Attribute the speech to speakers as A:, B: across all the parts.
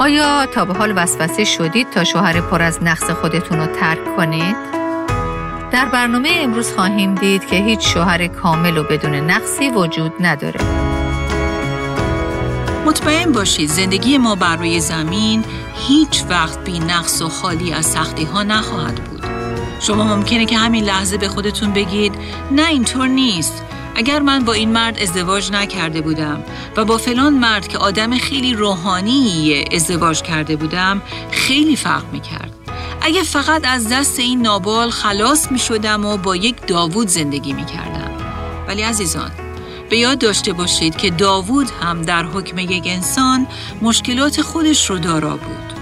A: آیا تا به حال وسوسه شدید تا شوهر پر از نقص خودتون رو ترک کنید؟ در برنامه امروز خواهیم دید که هیچ شوهر کامل و بدون نقصی وجود نداره.
B: مطمئن باشید زندگی ما بر روی زمین هیچ وقت بی نقص و خالی از سختی ها نخواهد بود. شما ممکنه که همین لحظه به خودتون بگید نه اینطور نیست. اگر من با این مرد ازدواج نکرده بودم و با فلان مرد که آدم خیلی روحانی ازدواج کرده بودم خیلی فرق می‌کرد. اگه فقط از دست این نابال خلاص می شدم و با یک داوود زندگی می کردم. ولی عزیزان به یاد داشته باشید که داوود هم در حکم یک انسان مشکلات خودش رو دارا بود.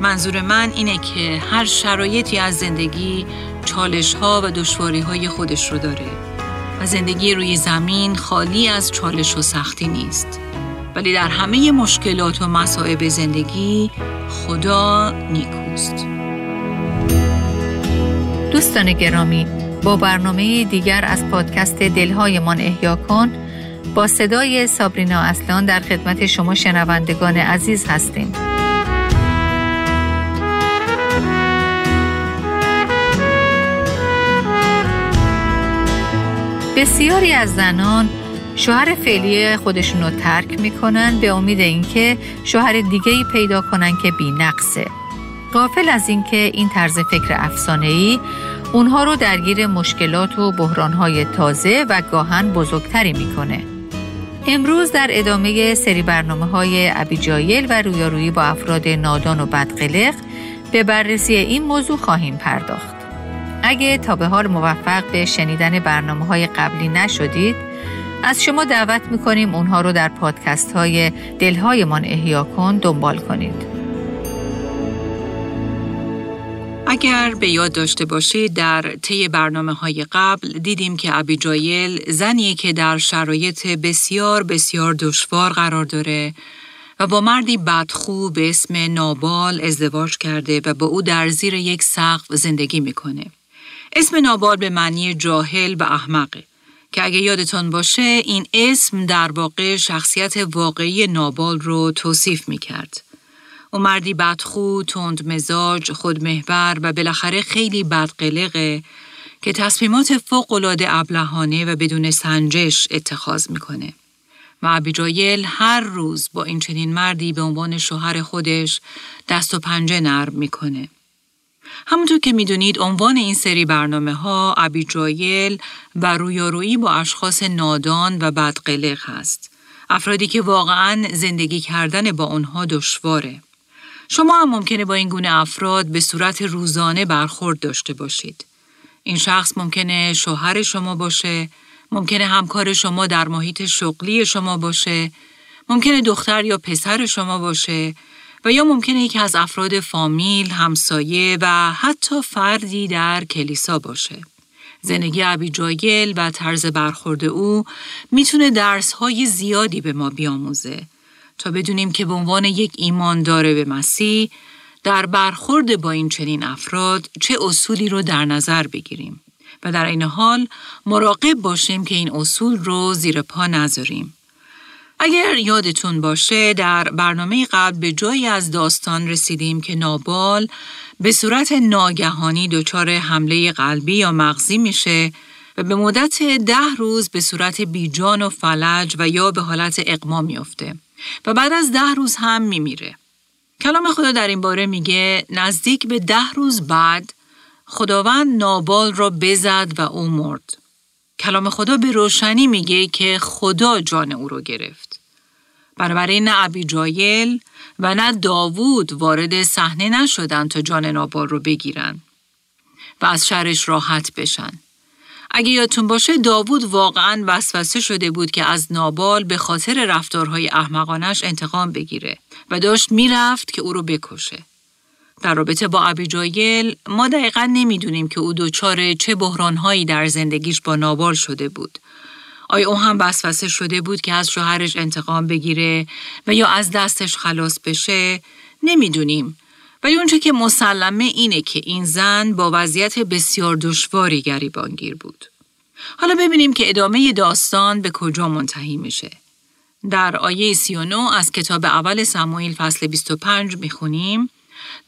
B: منظور من اینه که هر شرایطی از زندگی چالش ها و دشواری های خودش رو داره و زندگی روی زمین خالی از چالش و سختی نیست. ولی در همه مشکلات و مصائب زندگی خدا نیکوست.
A: دوستان گرامی با برنامه دیگر از پادکست دلهایمان احیا کن با صدای سابرینا اصلان در خدمت شما شنوندگان عزیز هستیم بسیاری از زنان شوهر فعلی خودشون رو ترک می‌کنن به امید اینکه شوهر دیگه ای پیدا کنن که بی نقصه. قافل از اینکه این طرز فکر افسانه ای اونها رو درگیر مشکلات و بحرانهای تازه و گاهن بزرگتری می‌کنه. امروز در ادامه سری برنامه های ابیجایل و رویارویی با افراد نادان و بدقلق به بررسی این موضوع خواهیم پرداخت. اگه تا به حال موفق به شنیدن برنامه های قبلی نشدید، از شما دعوت می‌کنیم اونها رو در پادکست های دلهایمان احیا کن دنبال کنید.
B: اگر به یاد داشته باشید در طی برنامه های قبل دیدیم که ابیجایل زنی که در شرایط بسیار بسیار دشوار قرار داره و با مردی بدخو به اسم نابال ازدواج کرده و با او در زیر یک سقف زندگی می‌کنه. اسم نابال به معنی جاهل و احمقه که اگه یادتان باشه این اسم در واقع شخصیت واقعی نابال رو توصیف می‌کرد. او مردی بدخو، تند مزاج، خودمهور و بالاخره خیلی بدقلقه که تصمیمات فوق‌العاده ابلهانه و بدون سنجش اتخاذ می‌کنه. و ابیجایل هر روز با این چنین مردی به عنوان شوهر خودش دست و پنجه نرم می‌کنه. همونطور که می‌دونید عنوان این سری برنامه ها ابیجایل و رویارویی با اشخاص نادان و بدقلق هست. افرادی که واقعا زندگی کردن با آنها دشواره. شما هم ممکنه با این گونه افراد به صورت روزانه برخورد داشته باشید. این شخص ممکنه شوهر شما باشه، ممکنه همکار شما در محیط شغلی شما باشه، ممکنه دختر یا پسر شما باشه و یا ممکنه یکی از افراد فامیل، همسایه و حتی فردی در کلیسا باشه. زندگی ابیجایل و طرز برخورد او می‌تونه درسهای زیادی به ما بیاموزه تا بدونیم که به عنوان یک ایماندار به مسیح در برخورد با این چنین افراد چه اصولی رو در نظر بگیریم و در این حال مراقب باشیم که این اصول رو زیر پا نذاریم. اگر یادتون باشه در برنامه قبل به جایی از داستان رسیدیم که نابال به صورت ناگهانی دچار حمله قلبی یا مغزی میشه و به مدت ده روز به صورت بیجان و فلج و یا به حالت اقما میافته. و بعد از ده روز هم میمیره. کلام خدا در این باره میگه نزدیک به ده روز بعد خداوند نابال را بزد و او مرد. کلام خدا به روشنی میگه که خدا جان او رو گرفت. بنابراین نه ابیجایل و نه داوود وارد صحنه نشدن تا جان نابال رو بگیرن و از شرش راحت بشن. اگه یادتون باشه داوود واقعا وسوسه شده بود که از نابال به خاطر رفتارهای احمقانش انتقام بگیره و داشت می‌رفت که او رو بکشه. در رابطه با ابیجایل ما دقیقا نمی‌دونیم که او دچار چه بحرانهایی در زندگیش با نابال شده بود. آیا او هم وسوسه شده بود که از شوهرش انتقام بگیره و یا از دستش خلاص بشه؟ نمی‌دونیم. ولی اونچه که مسلمه اینه که این زن با وضعیت بسیار دشواری گریبانگیر بود. حالا ببینیم که ادامه داستان به کجا منتهی میشه. در آیه 39 از کتاب اول سموئیل فصل 25 می‌خونیم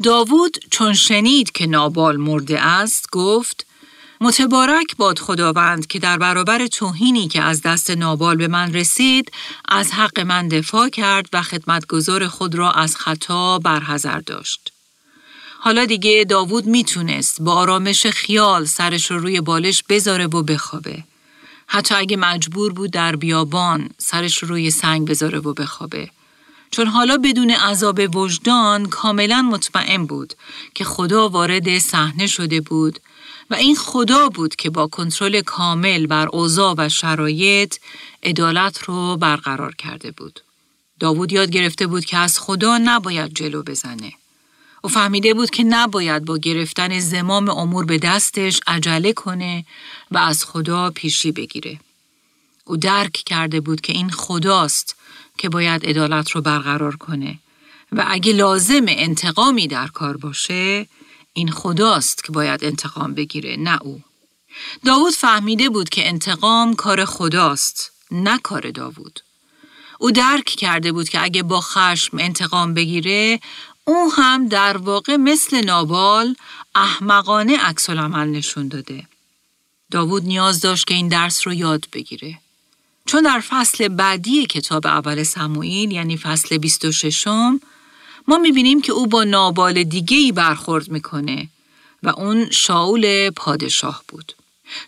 B: داوود چون شنید که نابال مرده است گفت متبارک باد خداوند که در برابر توهینی که از دست نابال به من رسید از حق من دفاع کرد و خدمتگزار خود را از خطا برحضر داشت. حالا دیگه داوود می‌تونست با آرامش خیال سرش رو روی بالش بذاره و بخوابه. حتی اگه مجبور بود در بیابان سرش رو روی سنگ بذاره و بخوابه. چون حالا بدون عذاب وجدان کاملا مطمئن بود که خدا وارد صحنه شده بود و این خدا بود که با کنترل کامل بر اوضاع و شرایط عدالت رو برقرار کرده بود. داوود یاد گرفته بود که از خدا نباید جلو بزنه. او فهمیده بود که نباید با گرفتن زمام امور به دستش عجله کنه و از خدا پیشی بگیره. او درک کرده بود که این خداست که باید عدالت رو برقرار کنه و اگه لازم انتقامی در کار باشه این خداست که باید انتقام بگیره نه او. داوود فهمیده بود که انتقام کار خداست نه کار داوود. او درک کرده بود که اگه با خشم انتقام بگیره او هم در واقع مثل نابال احمقانه عکس نشون داده. داوود نیاز داشت که این درس رو یاد بگیره. چون در فصل بعدی کتاب اول سموئیل یعنی فصل 26 ما می‌بینیم که او با نابال دیگه ای برخورد می‌کنه و اون شاول پادشاه بود.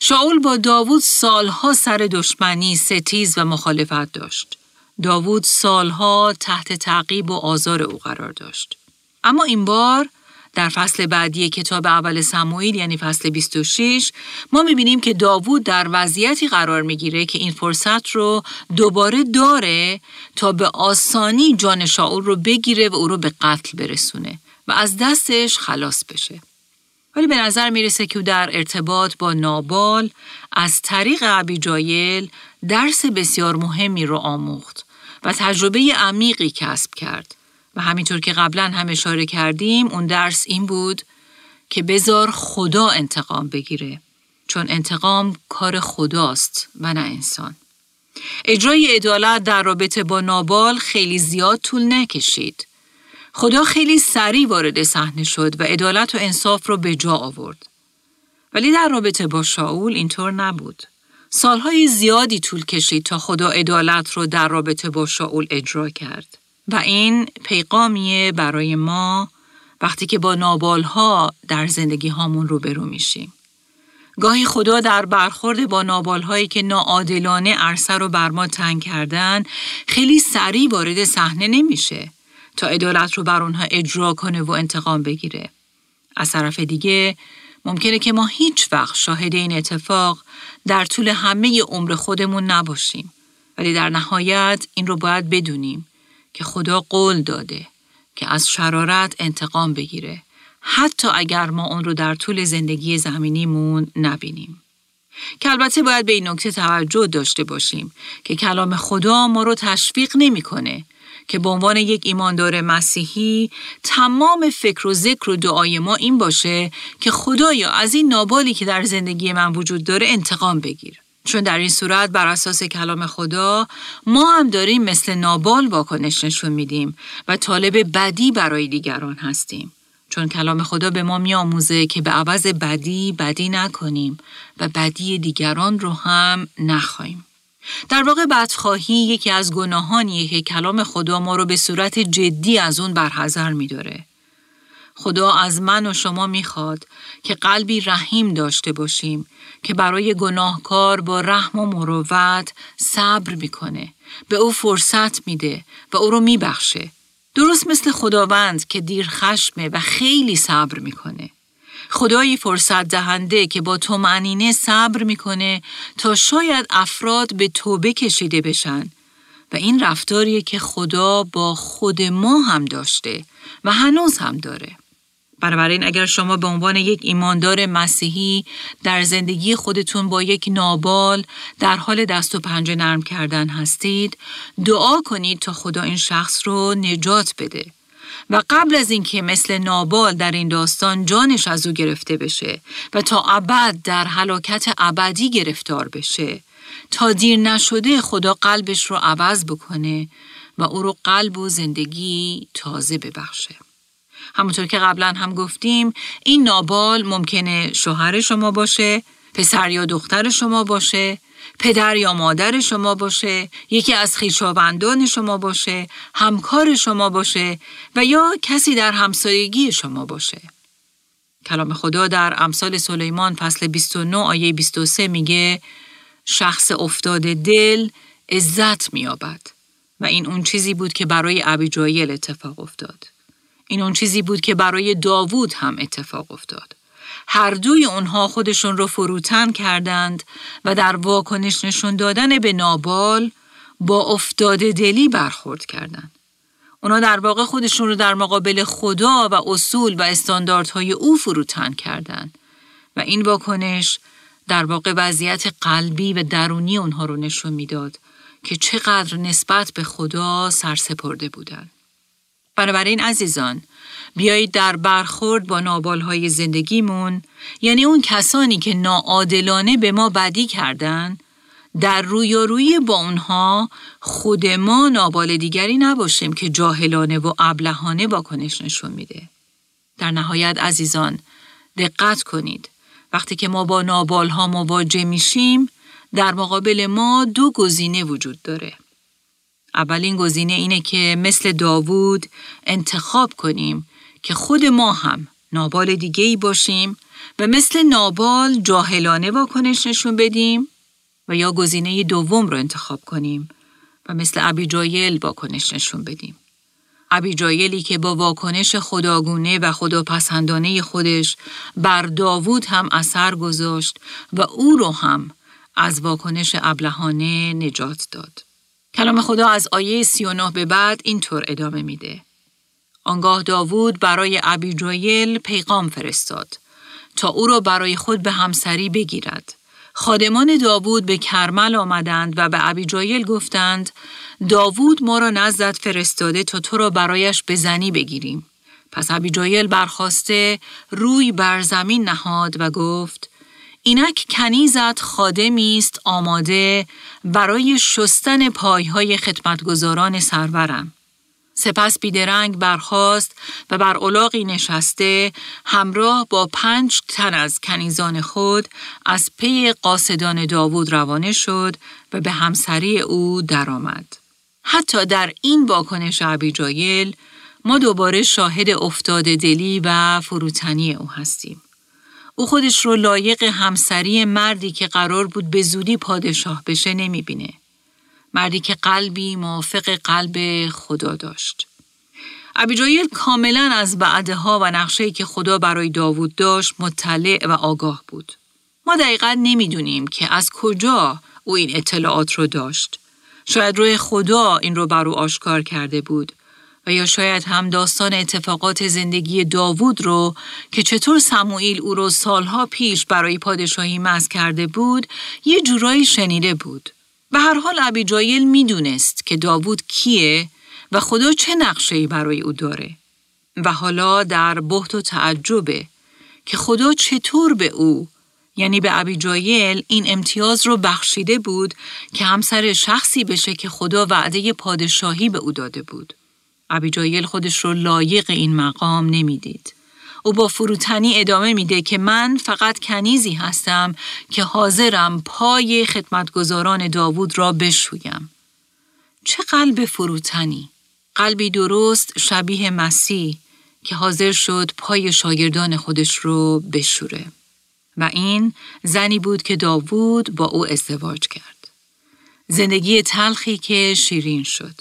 B: شاول با داوود سالها سر دشمنی، ستیز و مخالفت داشت. داوود سالها تحت تعقیب و آزار او قرار داشت. اما این بار در فصل بعدی کتاب اول سموئیل یعنی فصل 26 ما می‌بینیم که داوود در وضعیتی قرار می‌گیره که این فرصت رو دوباره داره تا به آسانی جان شاول رو بگیره و او رو به قتل برسونه و از دستش خلاص بشه. ولی به نظر می‌رسه که او در ارتباط با نابال از طریق ابیجایل درس بسیار مهمی رو آموخت و تجربه عمیقی کسب کرد و همینطور که قبلا هم اشاره کردیم اون درس این بود که بزار خدا انتقام بگیره چون انتقام کار خداست و نه انسان. اجرای عدالت در رابطه با نابال خیلی زیاد طول نکشید. خدا خیلی سریع وارد صحنه شد و عدالت و انصاف رو به جا آورد. ولی در رابطه با شاول اینطور نبود. سالهای زیادی طول کشید تا خدا عدالت رو در رابطه با شاول اجرا کرد. و این پیغامیه برای ما وقتی که با نابالها در زندگی هامون روبرو میشیم. گاهی خدا در برخورد با نابالهایی که ناعادلانه عرصه رو بر ما تنگ کردن خیلی سریع وارد صحنه نمیشه تا عدالت رو بر اونها اجرا کنه و انتقام بگیره. از طرف دیگه ممکنه که ما هیچ وقت شاهد این اتفاق در طول همه عمر خودمون نباشیم. ولی در نهایت این رو باید بدونیم که خدا قول داده که از شرارت انتقام بگیره حتی اگر ما اون رو در طول زندگی زمینیمون نبینیم. که البته باید به این نکته توجه داشته باشیم که کلام خدا ما رو تشویق نمی‌کنه که به عنوان یک ایماندار مسیحی تمام فکر و ذکر و دعای ما این باشه که خدایا از این نابالی که در زندگی من وجود داره انتقام بگیر. چون در این صورت بر اساس کلام خدا ما هم داریم مثل نابال واکنش نشون میدیم و طالب بدی برای دیگران هستیم. چون کلام خدا به ما میآموزه که به عوض بدی بدی نکنیم و بدی دیگران رو هم نخواهیم. در واقع بدخواهی یکی از گناهانیه که کلام خدا ما رو به صورت جدی از اون برحضر میداره. خدا از من و شما می‌خواد که قلبی رحیم داشته باشیم که برای گناهکار با رحم و مروت صبر می‌کنه به او فرصت میده و او رو میبخشه. درست مثل خداوند که دیر خشمه و خیلی صبر می‌کنه. خدایی فرصت دهنده که با معنینه صبر می‌کنه تا شاید افراد به توبه کشیده بشن. و این رفتاریه که خدا با خود ما هم داشته و هنوز هم داره. بنابراین اگر شما به عنوان یک ایماندار مسیحی در زندگی خودتون با یک نابال در حال دست و پنجه نرم کردن هستید دعا کنید تا خدا این شخص رو نجات بده و قبل از اینکه مثل نابال در این داستان جانش از او گرفته بشه و تا ابد در هلاکت ابدی گرفتار بشه تا دیر نشده خدا قلبش رو عوض بکنه و او رو قلب و زندگی تازه ببخشه. همونطور که قبلا هم گفتیم این نابال ممکنه شوهر شما باشه، پسر یا دختر شما باشه، پدر یا مادر شما باشه، یکی از خویشاوندان شما باشه، همکار شما باشه و یا کسی در همسایگی شما باشه. کلام خدا در امثال سلیمان فصل 29 آیه 23 میگه شخص افتاده دل عزت میابد و این اون چیزی بود که برای ابیجایل اتفاق افتاد. این اون چیزی بود که برای داوود هم اتفاق افتاد. هر دوی اونها خودشون رو فروتن کردند و در واکنش نشون دادن به نابال با افتاده دلی برخورد کردند. اونا در واقع خودشون رو در مقابل خدا و اصول و استانداردهای او فروتن کردند و این واکنش در واقع وضعیت قلبی و درونی اونها رو نشون می‌داد که چقدر نسبت به خدا سرسپرده بودند. بنابراین عزیزان بیایید در برخورد با نابالهای زندگیمون یعنی اون کسانی که ناعادلانه به ما بدی کردن در روی و روی با اونها خود ما نابال دیگری نباشیم که جاهلانه و ابلهانه واکنش نشون میده. در نهایت عزیزان دقت کنید وقتی که ما با نابال ها مواجه میشیم در مقابل ما دو گزینه وجود داره. اولین گزینه اینه که مثل داوود انتخاب کنیم که خود ما هم نابال دیگه ای باشیم و مثل نابال جاهلانه واکنش نشون بدیم و یا گزینه دوم رو انتخاب کنیم و مثل ابیجایل واکنش نشون بدیم. ابیجایلی که با واکنش خداگونه و خداپسندانه خودش بر داوود هم اثر گذاشت و او رو هم از واکنش ابلهانه نجات داد. کلام خدا از آیه 39 به بعد اینطور ادامه میده. آنگاه داوود برای ابیجایل پیغام فرستاد تا او را برای خود به همسری بگیرد. خادمان داوود به کرمل آمدند و به ابیجایل گفتند داوود ما را نزدت فرستاده تا تو را برایش به زنی بگیریم. پس ابیجایل برخواسته روی بر زمین نهاد و گفت اینک کنیزت خادمی است آماده برای شستن پایهای خدمتگزاران سرورم. سپس بیدرنگ برخاست و بر علاقی نشسته همراه با پنج تن از کنیزان خود از پی قاصدان داوود روانه شد و به همسری او درآمد. حتی در این واکنش ابیجایل ما دوباره شاهد افتاد دلی و فروتنی او هستیم. او خودش رو لایق همسری مردی که قرار بود به زودی پادشاه بشه نمی‌بینه. مردی که قلبی موافق قلب خدا داشت. ابیجایل کاملا از بعدها و نقشه‌ای که خدا برای داوود داشت مطلع و آگاه بود. ما دقیقا نمی‌دونیم که از کجا او این اطلاعات رو داشت. شاید روی خدا این رو بر او آشکار کرده بود و یا شاید هم داستان اتفاقات زندگی داوود رو که چطور سموئیل او رو سالها پیش برای پادشاهی مز کرده بود یه جورایی شنیده بود. به هر حال ابیجایل می‌دونست که داوود کیه و خدا چه نقشه‌ای برای او داره و حالا در بحت و تعجبه که خدا چطور به او یعنی به ابیجایل این امتیاز رو بخشیده بود که همسر شخصی بشه که خدا وعده پادشاهی به او داده بود. ابیجایل خودش رو لایق این مقام نمی‌دید. او با فروتنی ادامه میده که من فقط کنیزی هستم که حاضرم پای خدمتگزاران داوود را بشویم. چه قلب فروتنی؟ قلبی درست شبیه مسیح که حاضر شد پای شاگردان خودش رو بشوره. و این زنی بود که داوود با او ازدواج کرد. زندگی تلخی که شیرین شد.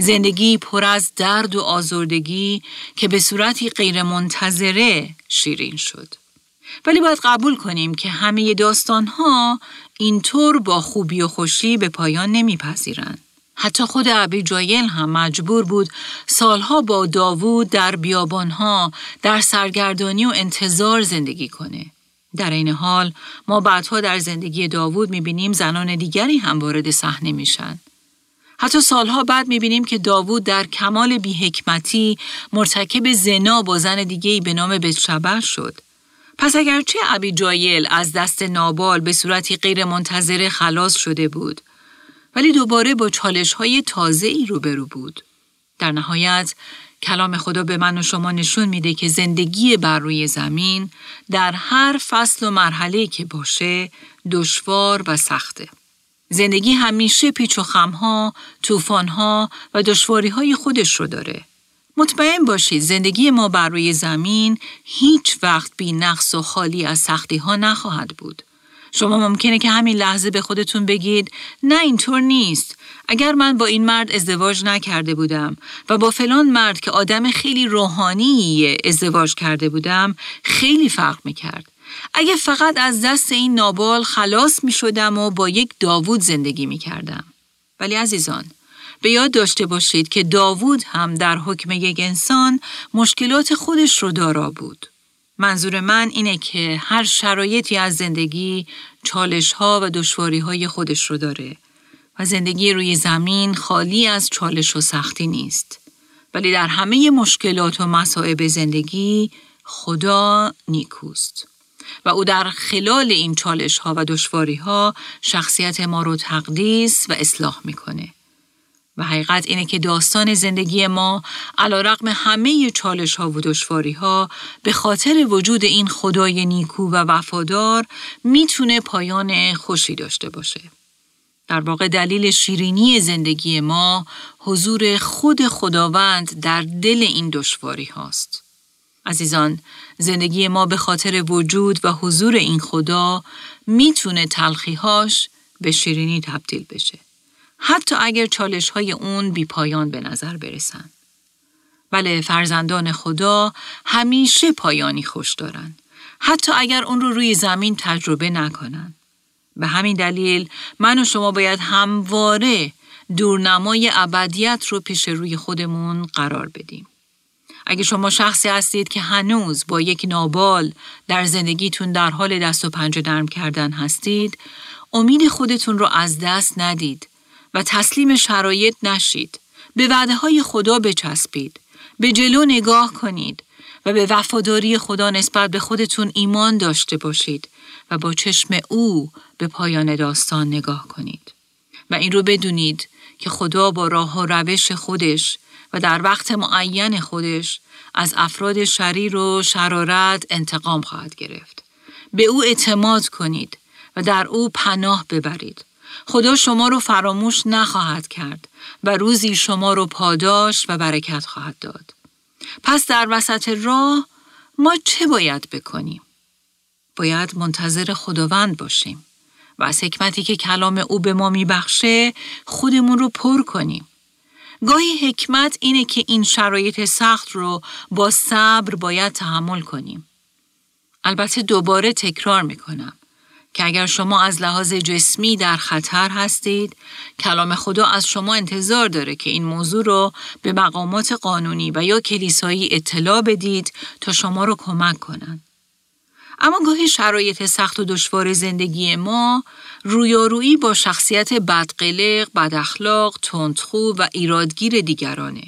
B: زندگی پر از درد و آزردگی که به صورتی غیرمنتظره شیرین شد. ولی باید قبول کنیم که همه داستانها اینطور با خوبی و خوشی به پایان نمیپذیرند. حتی خود ابی جایل هم مجبور بود سالها با داوود در بیابانها در سرگردانی و انتظار زندگی کنه. در این حال ما بعدها در زندگی داوود می‌بینیم زنان دیگری هم وارد صحنه میشن. حتی سالها بعد می‌بینیم که داوود در کمال بیحکمتی مرتکب زنا با زن دیگهی به نام بتشبه شد. پس اگرچه ابی جایل از دست نابال به صورتی غیر منتظره خلاص شده بود ولی دوباره با چالش های تازه ای روبرو بود. در نهایت کلام خدا به من و شما نشون میده که زندگی بر روی زمین در هر فصل و مرحله که باشه دشوار و سخته. زندگی همیشه پیچ و خمها، طوفانها و دشواری های خودش رو داره. مطمئن باشید زندگی ما بر روی زمین هیچ وقت بی نقص و خالی از سختی ها نخواهد بود. شما ممکنه که همین لحظه به خودتون بگید نه اینطور نیست. اگر من با این مرد ازدواج نکرده بودم و با فلان مرد که آدم خیلی روحانی ازدواج کرده بودم خیلی فرق می کرد. اگه فقط از دست این نابال خلاص می شدم و با یک داوود زندگی می کردم. ولی عزیزان، به یاد داشته باشید که داوود هم در حکم یک انسان مشکلات خودش رو دارا بود. منظور من اینه که هر شرایطی از زندگی چالش ها و دشواری های خودش رو داره و زندگی روی زمین خالی از چالش و سختی نیست. ولی در همه مشکلات و مصائب زندگی خدا نیکوست. و او در خلال این چالش ها و دشواری ها شخصیت ما رو تقدیس و اصلاح می‌کنه. و حقیقت اینه که داستان زندگی ما علا رقم همه چالش ها و دشواری ها به خاطر وجود این خدای نیکو و وفادار می‌تونه پایان خوشی داشته باشه. در واقع دلیل شیرینی زندگی ما حضور خود خداوند در دل این دشواری هاست. عزیزان، زندگی ما به خاطر وجود و حضور این خدا می‌تونه تلخیهاش به شیرینی تبدیل بشه. حتی اگر چالش های اون بی پایان به نظر برسن. بله فرزندان خدا همیشه پایانی خوش دارن. حتی اگر اون رو روی زمین تجربه نکنن. به همین دلیل من و شما باید همواره دورنمای ابدیت رو پیش روی خودمون قرار بدیم. اگه شما شخصی هستید که هنوز با یک نابال در زندگیتون در حال دست و پنجه نرم کردن هستید، امید خودتون رو از دست ندید و تسلیم شرایط نشید. به وعده های خدا بچسبید. به جلو نگاه کنید و به وفاداری خدا نسبت به خودتون ایمان داشته باشید و با چشم او به پایان داستان نگاه کنید. و این رو بدونید که خدا با راه و روش خودش و در وقت معین خودش از افراد شریر و شرارت انتقام خواهد گرفت. به او اعتماد کنید و در او پناه ببرید. خدا شما رو فراموش نخواهد کرد و روزی شما رو پاداش و برکت خواهد داد. پس در وسط راه ما چه باید بکنیم؟ باید منتظر خداوند باشیم و از حکمتی که کلام او به ما میبخشه خودمون رو پر کنیم. گاهی حکمت اینه که این شرایط سخت رو با صبر باید تحمل کنیم. البته دوباره تکرار می‌کنم. که اگر شما از لحاظ جسمی در خطر هستید، کلام خدا از شما انتظار داره که این موضوع رو به مقامات قانونی و یا کلیسایی اطلاع بدید تا شما رو کمک کنند. اما گاهی شرایط سخت و دشوار زندگی ما رویارویی با شخصیت بدقلق، بداخلاق، تندخو و ایرادگیر دیگرانه.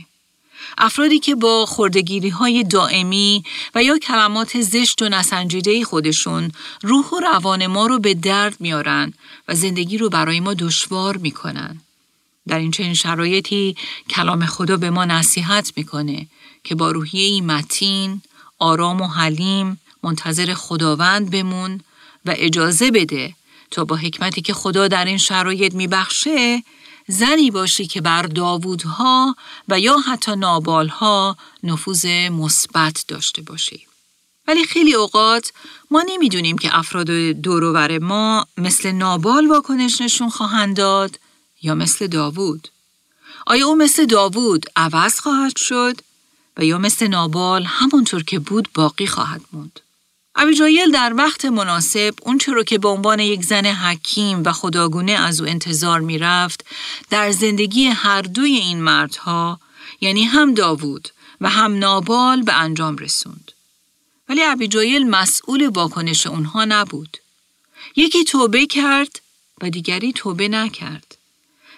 B: افرادی که با خردگیری های دائمی و یا کلمات زشت و نسنجیده خودشون روح و روان ما رو به درد میارن و زندگی رو برای ما دشوار می‌کنن. در این چنین شرایطی کلام خدا به ما نصیحت می‌کنه که با روحیه متین، آرام و حلیم منتظر خداوند بمون و اجازه بده تا با حکمتی که خدا در این شرایط میبخشه زنی باشی که بر داوودها و یا حتی نابالها نفوذ مثبت داشته باشی. ولی خیلی اوقات ما نمی‌دونیم که افراد دوروبر ما مثل نابال واکنش نشون خواهند داد یا مثل داوود. آیا او مثل داوود عوض خواهد شد و یا مثل نابال همونطور که بود باقی خواهد موند؟ ابیجایل در وقت مناسب اون رو که به عنوان یک زن حکیم و خداگونه از او انتظار می رفت در زندگی هر دوی این مردها یعنی هم داوود و هم نابال به انجام رسوند. ولی ابیجایل مسئول واکنش اونها نبود. یکی توبه کرد و دیگری توبه نکرد.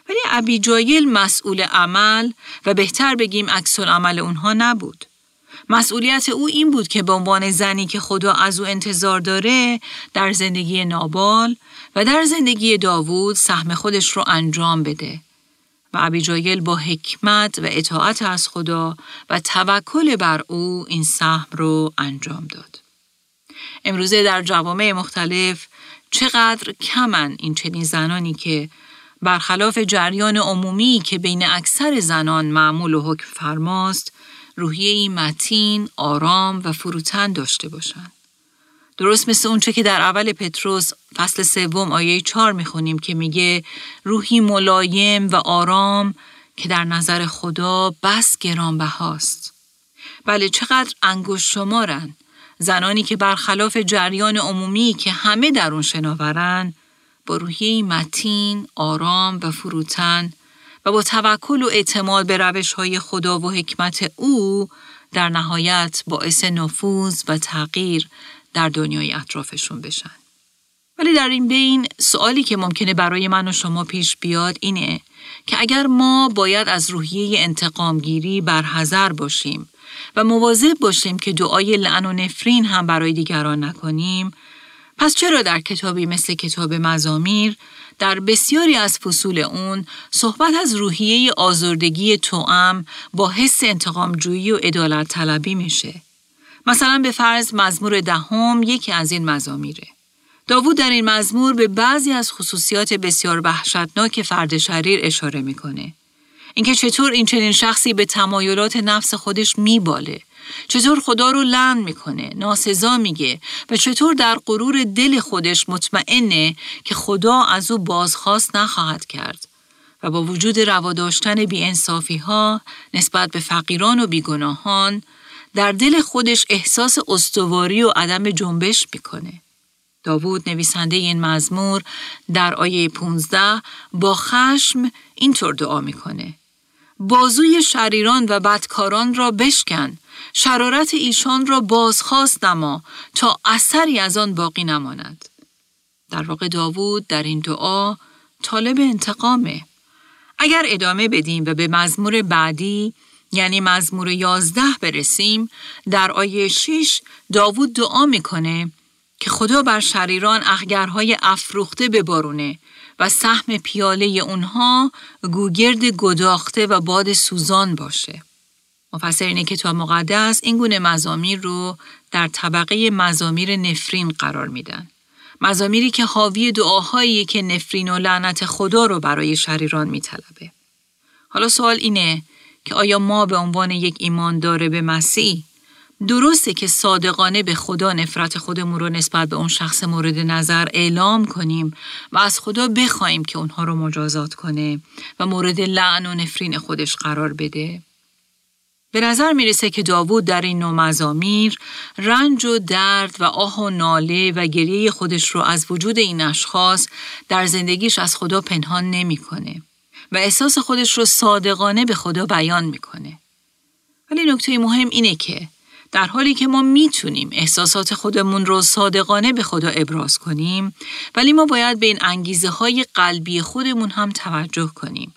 B: ولی ابیجایل مسئول عمل و بهتر بگیم عکس عمل اونها نبود. مسئولیت او این بود که به عنوان زنی که خدا از او انتظار داره در زندگی نابال و در زندگی داوود سهم خودش رو انجام بده و ابیجایل با حکمت و اطاعت از خدا و توکل بر او این سهم رو انجام داد. امروزه در جوامع مختلف چقدر کمن این چنین زنانی که برخلاف جریان عمومی که بین اکثر زنان معمول و حکم فرماست روحیه متین، آرام و فروتن داشته باشند. درست مثل اونچه که در اول پتروس فصل سوم آیه چهار می‌خونیم که میگه روحی ملایم و آرام که در نظر خدا بس گرانبهاست. بله چقدر انگوش شمارن زنانی که برخلاف جریان عمومی که همه در اون شناورن با روحیه متین، آرام و فروتن و با توکل و اعتماد به روش های خدا و حکمت او در نهایت باعث نفوذ و تغییر در دنیای اطرافشون بشن. ولی در این بین سوالی که ممکنه برای من و شما پیش بیاد اینه که اگر ما باید از روحیه انتقامگیری برحذر باشیم و مواظب باشیم که دعای لعن و نفرین هم برای دیگران نکنیم پس چرا در کتابی مثل کتاب مزامیر در بسیاری از فصول اون صحبت از روحیه آزردگی توام با حس انتقامجویی و ادالت طلبی میشه؟ مثلا به فرض مزمور دهم یکی از این مزامیره. داوود در این مزمور به بعضی از خصوصیات بسیار وحشتناک فرد شریر اشاره می‌کنه. اینکه چطور این چنین شخصی به تمایلات نفس خودش میباله چطور خدا رو لعن می‌کنه ناسزا میگه و چطور در غرور دل خودش مطمئنه که خدا از او بازخواست نخواهد کرد و با وجود روا داشتن بیانصافی ها نسبت به فقیران و بیگناهان در دل خودش احساس استواری و عدم جنبش می‌کنه. داوود نویسنده این مزمور در آیه 15 با خشم اینطور دعا می‌کنه. بازوی شریران و بدکاران را بشکن شرارت ایشان را بازخواست نما تا اثری از آن باقی نماند. در واقع داوود در این دعا طالب انتقامه. اگر ادامه بدیم و به مزمور بعدی یعنی مزمور یازده برسیم در آیه 6 داوود دعا می‌کنه که خدا بر شریران اخگرهای افروخته ببارونه و سهم پیاله اونها گوگرد گداخته و باد سوزان باشه. مفسرین کتاب مقدس این گونه مزامیر رو در طبقه مزامیر نفرین قرار میدن. مزامیری که حاوی دعاهایی که نفرین و لعنت خدا رو برای شریران میطلبه. حالا سوال اینه که آیا ما به عنوان یک ایمان داره به مسیح درسته که صادقانه به خدا نفرت خودمون رو نسبت به اون شخص مورد نظر اعلام کنیم و از خدا بخوایم که اونها رو مجازات کنه و مورد لعن و نفرین خودش قرار بده؟ به نظر می‌رسه که داوود در این نوع مزامیر رنج و درد و آه و ناله و گریه خودش رو از وجود این اشخاص در زندگیش از خدا پنهان نمی‌کنه و احساس خودش رو صادقانه به خدا بیان می‌کنه. ولی نکته مهم اینه که در حالی که ما می‌تونیم احساسات خودمون رو صادقانه به خدا ابراز کنیم ولی ما باید به این انگیزه های قلبی خودمون هم توجه کنیم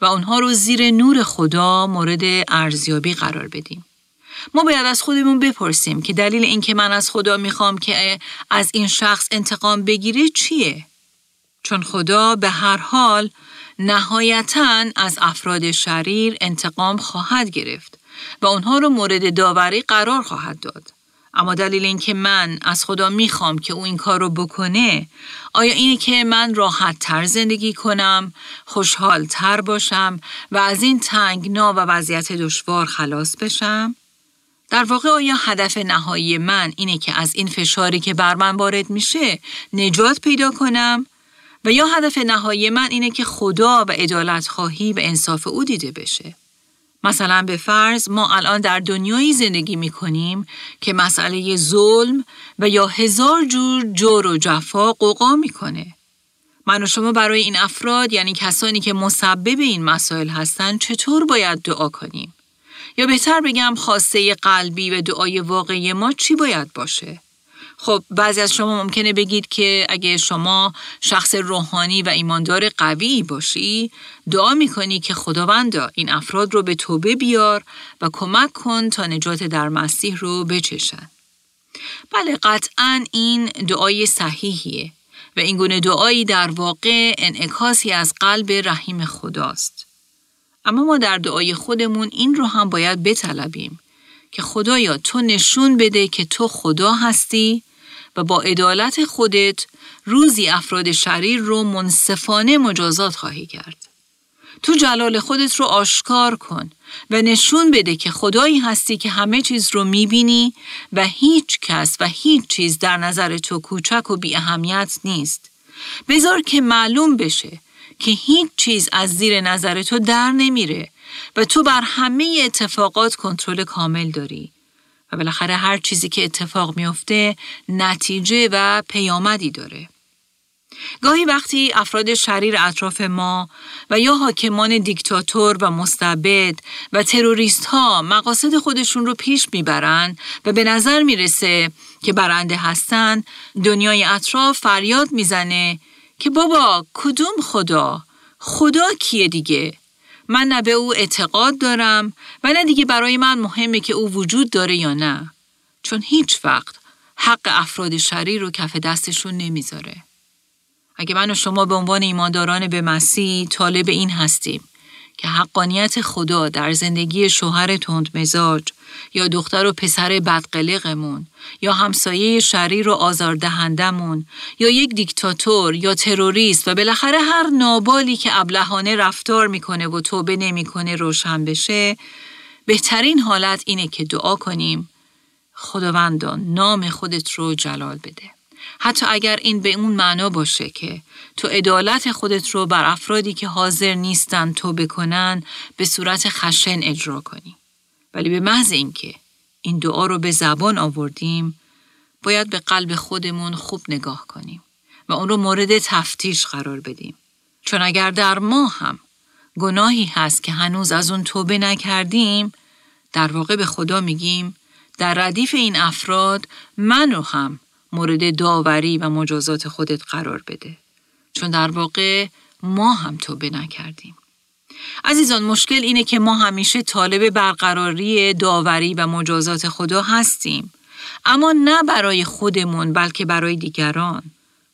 B: و اونها رو زیر نور خدا مورد ارزیابی قرار بدیم. ما باید از خودمون بپرسیم که دلیل اینکه من از خدا می‌خوام که از این شخص انتقام بگیره چیه؟ چون خدا به هر حال نهایتا از افراد شریر انتقام خواهد گرفت و اونها رو مورد داوری قرار خواهد داد. اما دلیل اینکه من از خدا می‌خوام که او این کار رو بکنه آیا اینه که من راحت تر زندگی کنم، خوشحال تر باشم و از این تنگنا و وضعیت دشوار خلاص بشم؟ در واقع آیا هدف نهایی من اینه که از این فشاری که بر من وارد میشه نجات پیدا کنم و یا هدف نهایی من اینه که خدا و عدالت خواهی و انصاف او دیده بشه؟ مثلا به فرض ما الان در دنیایی زندگی می کنیم که مسئله ظلم و یا هزار جور جور و جفا قوقا می‌کنه. من و شما برای این افراد یعنی کسانی که مسبب این مسائل هستند چطور باید دعا کنیم؟ یا بهتر بگم خواسته قلبی و دعای واقعی ما چی باید باشه؟ خب بعضی از شما ممکنه بگید که اگه شما شخص روحانی و ایماندار قوی باشی دعا می‌کنی که خداوندا این افراد رو به توبه بیار و کمک کن تا نجات در مسیح رو بچشن. بله قطعا این دعای صحیحیه و این گونه دعایی در واقع انعکاسی از قلب رحیم خداست. اما ما در دعای خودمون این رو هم باید بطلبیم که خدایا تو نشون بده که تو خدا هستی و با عدالت خودت روزی افراد شریر رو منصفانه مجازات خواهی کرد. تو جلال خودت رو آشکار کن و نشون بده که خدایی هستی که همه چیز رو می‌بینی و هیچ کس و هیچ چیز در نظر تو کوچک و بی اهمیت نیست. بذار که معلوم بشه که هیچ چیز از زیر نظر تو در نمیره و تو بر همه اتفاقات کنترل کامل داری. و بالاخره هر چیزی که اتفاق میافته نتیجه و پیامدی داره. گاهی وقتی افراد شریر اطراف ما و یا حاکمان دیکتاتور و مستبد و تروریست ها مقاصد خودشون رو پیش می‌برند و به نظر می‌رسه که برنده هستن دنیای اطراف فریاد می‌زنه که بابا کدوم خدا؟ خدا کیه دیگه؟ من نه به او اعتقاد دارم و نه دیگه برای من مهمه که او وجود داره یا نه. چون هیچ وقت حق افراد شریر رو کف دستشون نمی‌ذاره. اگه من و شما به عنوان ایمانداران به مسیح طالب این هستیم که حقانیت خدا در زندگی شوهر تند مزاج یا دختر و پسر بدقلقمون یا همسایه شریر و آزاردهندمون یا یک دیکتاتور یا تروریست و بالاخره هر نابالی که ابلهانه رفتار می‌کنه و توبه نمی‌کنه روشن بشه بهترین حالت اینه که دعا کنیم خداوندان نام خودت رو جلال بده حتی اگر این به اون معنا باشه که تو عدالت خودت رو بر افرادی که حاضر نیستن تو بکنن به صورت خشن اجرا کنی. ولی به محض اینکه این دعا رو به زبان آوردیم باید به قلب خودمون خوب نگاه کنیم و اون رو مورد تفتیش قرار بدیم. چون اگر در ما هم گناهی هست که هنوز از اون توبه نکردیم در واقع به خدا میگیم در ردیف این افراد منو هم مورد داوری و مجازات خودت قرار بده. چون در واقع ما هم توبه نکردیم. عزیزان مشکل اینه که ما همیشه طالب برقراری داوری و مجازات خدا هستیم. اما نه برای خودمون بلکه برای دیگران.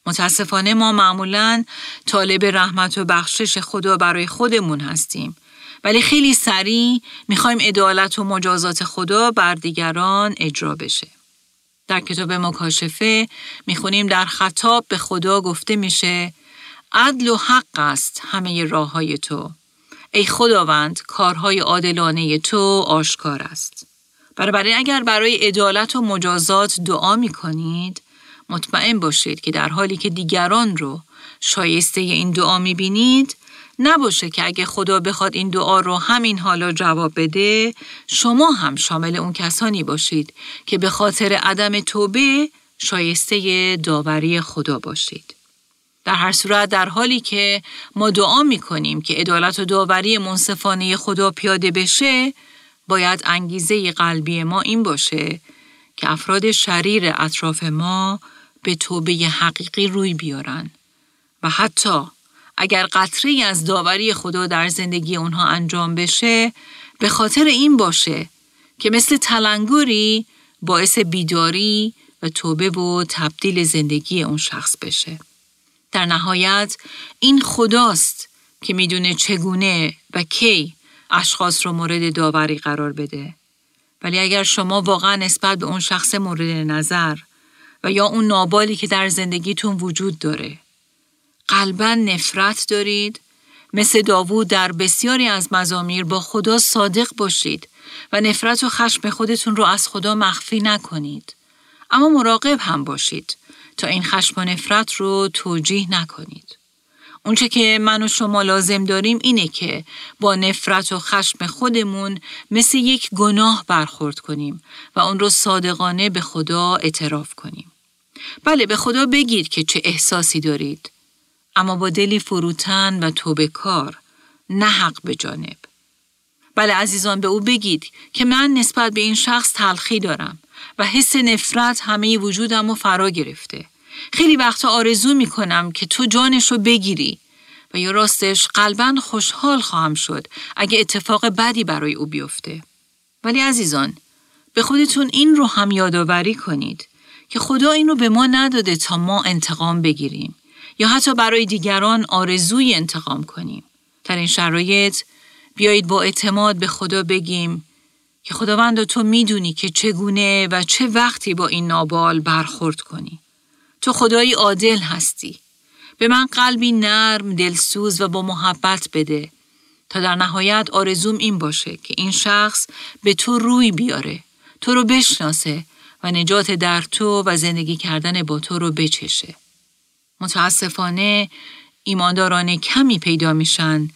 B: متاسفانه ما معمولا طالب رحمت و بخشش خدا برای خودمون هستیم. ولی خیلی سریع می‌خوایم عدالت و مجازات خدا بر دیگران اجرا بشه. در کتاب مکاشفه می‌خونیم در خطاب به خدا گفته میشه عدل و حق است همه راه های تو. ای خداوند کارهای عادلانه تو آشکار است. برای اگر برای عدالت و مجازات دعا می کنید، مطمئن باشید که در حالی که دیگران رو شایسته این دعا می بینید، نباشه که اگه خدا بخواد این دعا رو همین حالا جواب بده شما هم شامل اون کسانی باشید که به خاطر عدم توبه شایسته داوری خدا باشید. در هر صورت در حالی که ما دعا می کنیم که عدالت و داوری منصفانه خدا پیاده بشه باید انگیزه قلبی ما این باشه که افراد شریر اطراف ما به توبه حقیقی روی بیارن و حتی اگر قطری از داوری خدا در زندگی اونها انجام بشه به خاطر این باشه که مثل تلنگوری باعث بیداری و توبه و تبدیل زندگی اون شخص بشه. در نهایت این خداست که می‌دونه چگونه و کی اشخاص رو مورد داوری قرار بده. ولی اگر شما واقعا نسبت به اون شخص مورد نظر و یا اون نابالی که در زندگیتون وجود داره قلبا نفرت دارید مثل داوود در بسیاری از مزامیر با خدا صادق باشید و نفرت و خشم خودتون رو از خدا مخفی نکنید. اما مراقب هم باشید تا این خشم و نفرت رو توجیه نکنید. اونچه که من و شما لازم داریم اینه که با نفرت و خشم خودمون مثل یک گناه برخورد کنیم و اون رو صادقانه به خدا اعتراف کنیم. بله به خدا بگید که چه احساسی دارید اما با دلی فروتن و توبه کار نه حق به جانب. بله عزیزان به او بگید که من نسبت به این شخص تلخی دارم و حس نفرت همه وجودم رو فرا گرفته. خیلی وقتا آرزو می کنم که تو جانش رو بگیری و یا راستش قلبا خوشحال خواهم شد اگه اتفاق بدی برای او بیفته. ولی عزیزان به خودتون این رو هم یادآوری کنید که خدا این رو به ما نداده تا ما انتقام بگیریم یا حتی برای دیگران آرزوی انتقام کنیم. در این شرایط بیایید با اعتماد به خدا بگیم که خداوند تو می‌دونی که چگونه و چه وقتی با این نابال برخورد کنی. تو خدایی عادل هستی. به من قلبی نرم، دلسوز و با محبت بده تا در نهایت آرزوم این باشه که این شخص به تو روی بیاره، تو رو بشناسه و نجات در تو و زندگی کردن با تو رو بچشه. متاسفانه ایمانداران کمی پیدا میشن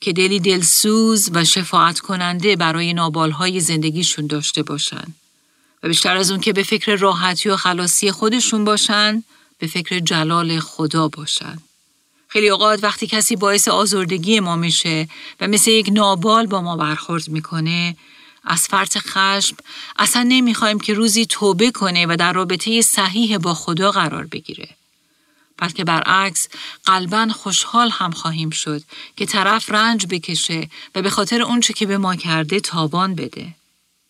B: که دلی دلسوز و شفاعت کننده برای نابالهای زندگیشون داشته باشن و بیشتر از اون که به فکر راحتی و خلاصی خودشون باشن به فکر جلال خدا باشن. خیلی اوقات وقتی کسی باعث آزردگی ما میشه و مثل یک نابال با ما برخورد می‌کنه از فرط خشم اصلا نمی‌خوایم که روزی توبه کنه و در رابطه صحیح با خدا قرار بگیره. بلکه برعکس قلبا خوشحال هم خواهیم شد که طرف رنج بکشه و به خاطر اونچه که به ما کرده تابان بده.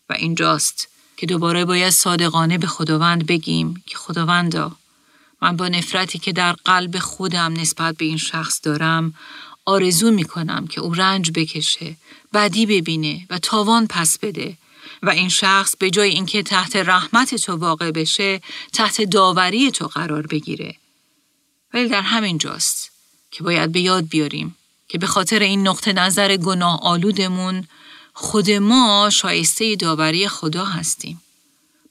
B: و اینجاست که دوباره باید صادقانه به خداوند بگیم که خداوندا من با نفرتی که در قلب خودم نسبت به این شخص دارم آرزو می کنم که او رنج بکشه، بدی ببینه و تاوان پس بده و این شخص به جای اینکه تحت رحمت تو واقع بشه تحت داوری تو قرار بگیره. ولی در همین جاست که باید به یاد بیاریم که به خاطر این نقطه نظر گناه آلودمون خود ما شایسته داوری خدا هستیم.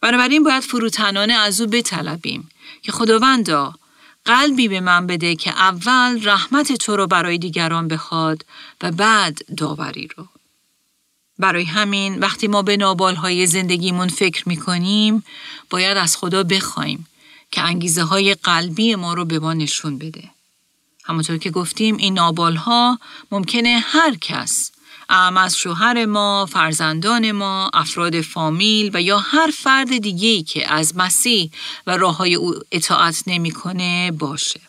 B: بنابراین باید فروتنانه از او بطلبیم که خداوندا قلبی به من بده که اول رحمت تو رو برای دیگران بخواد و بعد داوری رو. برای همین وقتی ما به نابالهای زندگیمون فکر می کنیم باید از خدا بخوایم که انگیزه های قلبی ما رو به ما نشون بده. همونطور که گفتیم این نابال ها ممکنه هر کس ام از شوهر ما، فرزندان ما، افراد فامیل و یا هر فرد دیگه‌ای که از مسیح و راه های او اطاعت نمی‌کنه باشه.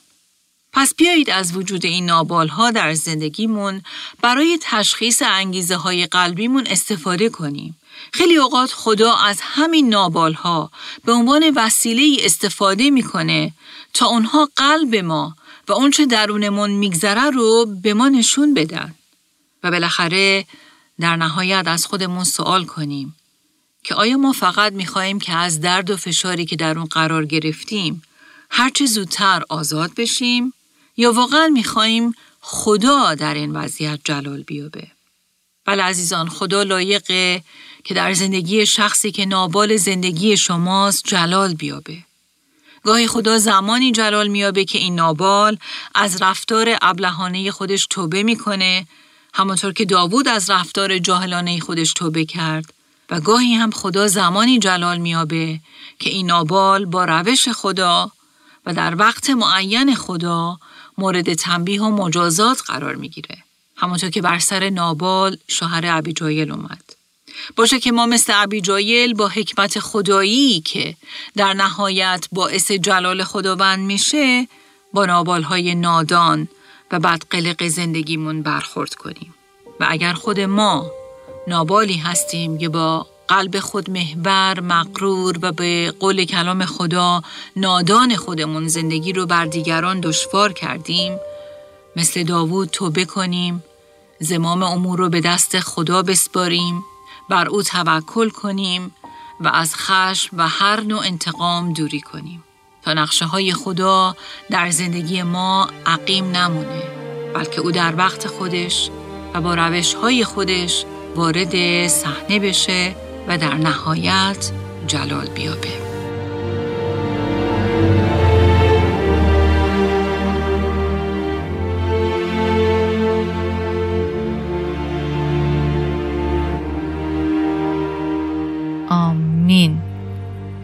B: پس بیایید از وجود این نابال ها در زندگیمون برای تشخیص انگیزه های قلبیمون استفاده کنیم خیلی اوقات خدا از همین نابال ها به عنوان وسیله استفاده می‌کنه تا اونها قلب ما و اونچه درونمون میگذره رو به ما نشون بدن و بالاخره در نهایت از خودمون سوال کنیم که آیا ما فقط میخواییم که از درد و فشاری که در اون قرار گرفتیم هرچه زودتر آزاد بشیم یا واقعا میخواییم خدا در این وضعیت جلال بیابه بله عزیزان خدا لایقه که در زندگی شخصی که نابال زندگی شماست جلال بیابه. گاهی خدا زمانی جلال میابه که این نابال از رفتار ابلهانه خودش توبه می‌کنه همانطور که داوود از رفتار جاهلانه خودش توبه کرد و گاهی هم خدا زمانی جلال میابه که این نابال با روش خدا و در وقت معین خدا مورد تنبیه و مجازات قرار می‌گیره. همانطور که بر سر نابال شوهر ابیجایل اومد. باشه که ما مثل ابیجایل با حکمت خدایی که در نهایت باعث جلال خداوند میشه با نابالهای نادان و بدقلق زندگیمون برخورد کنیم. و اگر خود ما نابالی هستیم که با قلب خود محور، مقرور و به قول کلام خدا نادان خودمون زندگی رو بر دیگران دشوار کردیم مثل داوود توبه کنیم زمام امور رو به دست خدا بسپاریم بر او توکل کنیم و از خشم و هر نوع انتقام دوری کنیم تا نقشه های خدا در زندگی ما عقیم نمونه بلکه او در وقت خودش و با روش های خودش وارد صحنه بشه و در نهایت جلال بیابه.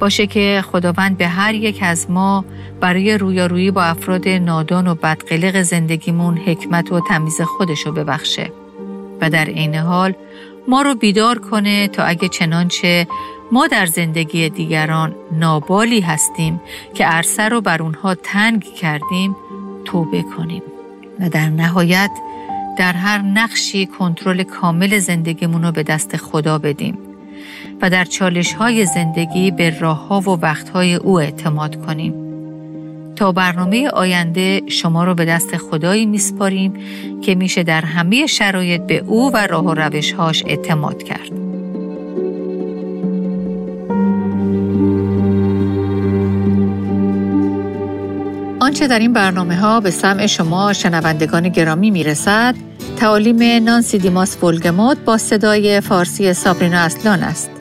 A: باشه که خداوند به هر یک از ما برای رویارویی با افراد نادان و بدقلق زندگیمون حکمت و تمیز خودشو ببخشه و در عین حال ما رو بیدار کنه تا اگه چنانچه ما در زندگی دیگران نابالی هستیم که عرصه رو بر اونها تنگ کردیم توبه کنیم. و در نهایت در هر نقشی کنترل کامل زندگیمون رو به دست خدا بدیم. و در چالش های زندگی به راه ها و وقت های او اعتماد کنیم. تا برنامه آینده شما رو به دست خدایی میسپاریم که میشه در همه شرایط به او و راه و روشهاش اعتماد کرد. آنچه در این برنامه ها به سمع شما شنوندگان گرامی می‌رسد تعالیم نانسی دیماس بولگموت با صدای فارسی سابرینا اصلان است.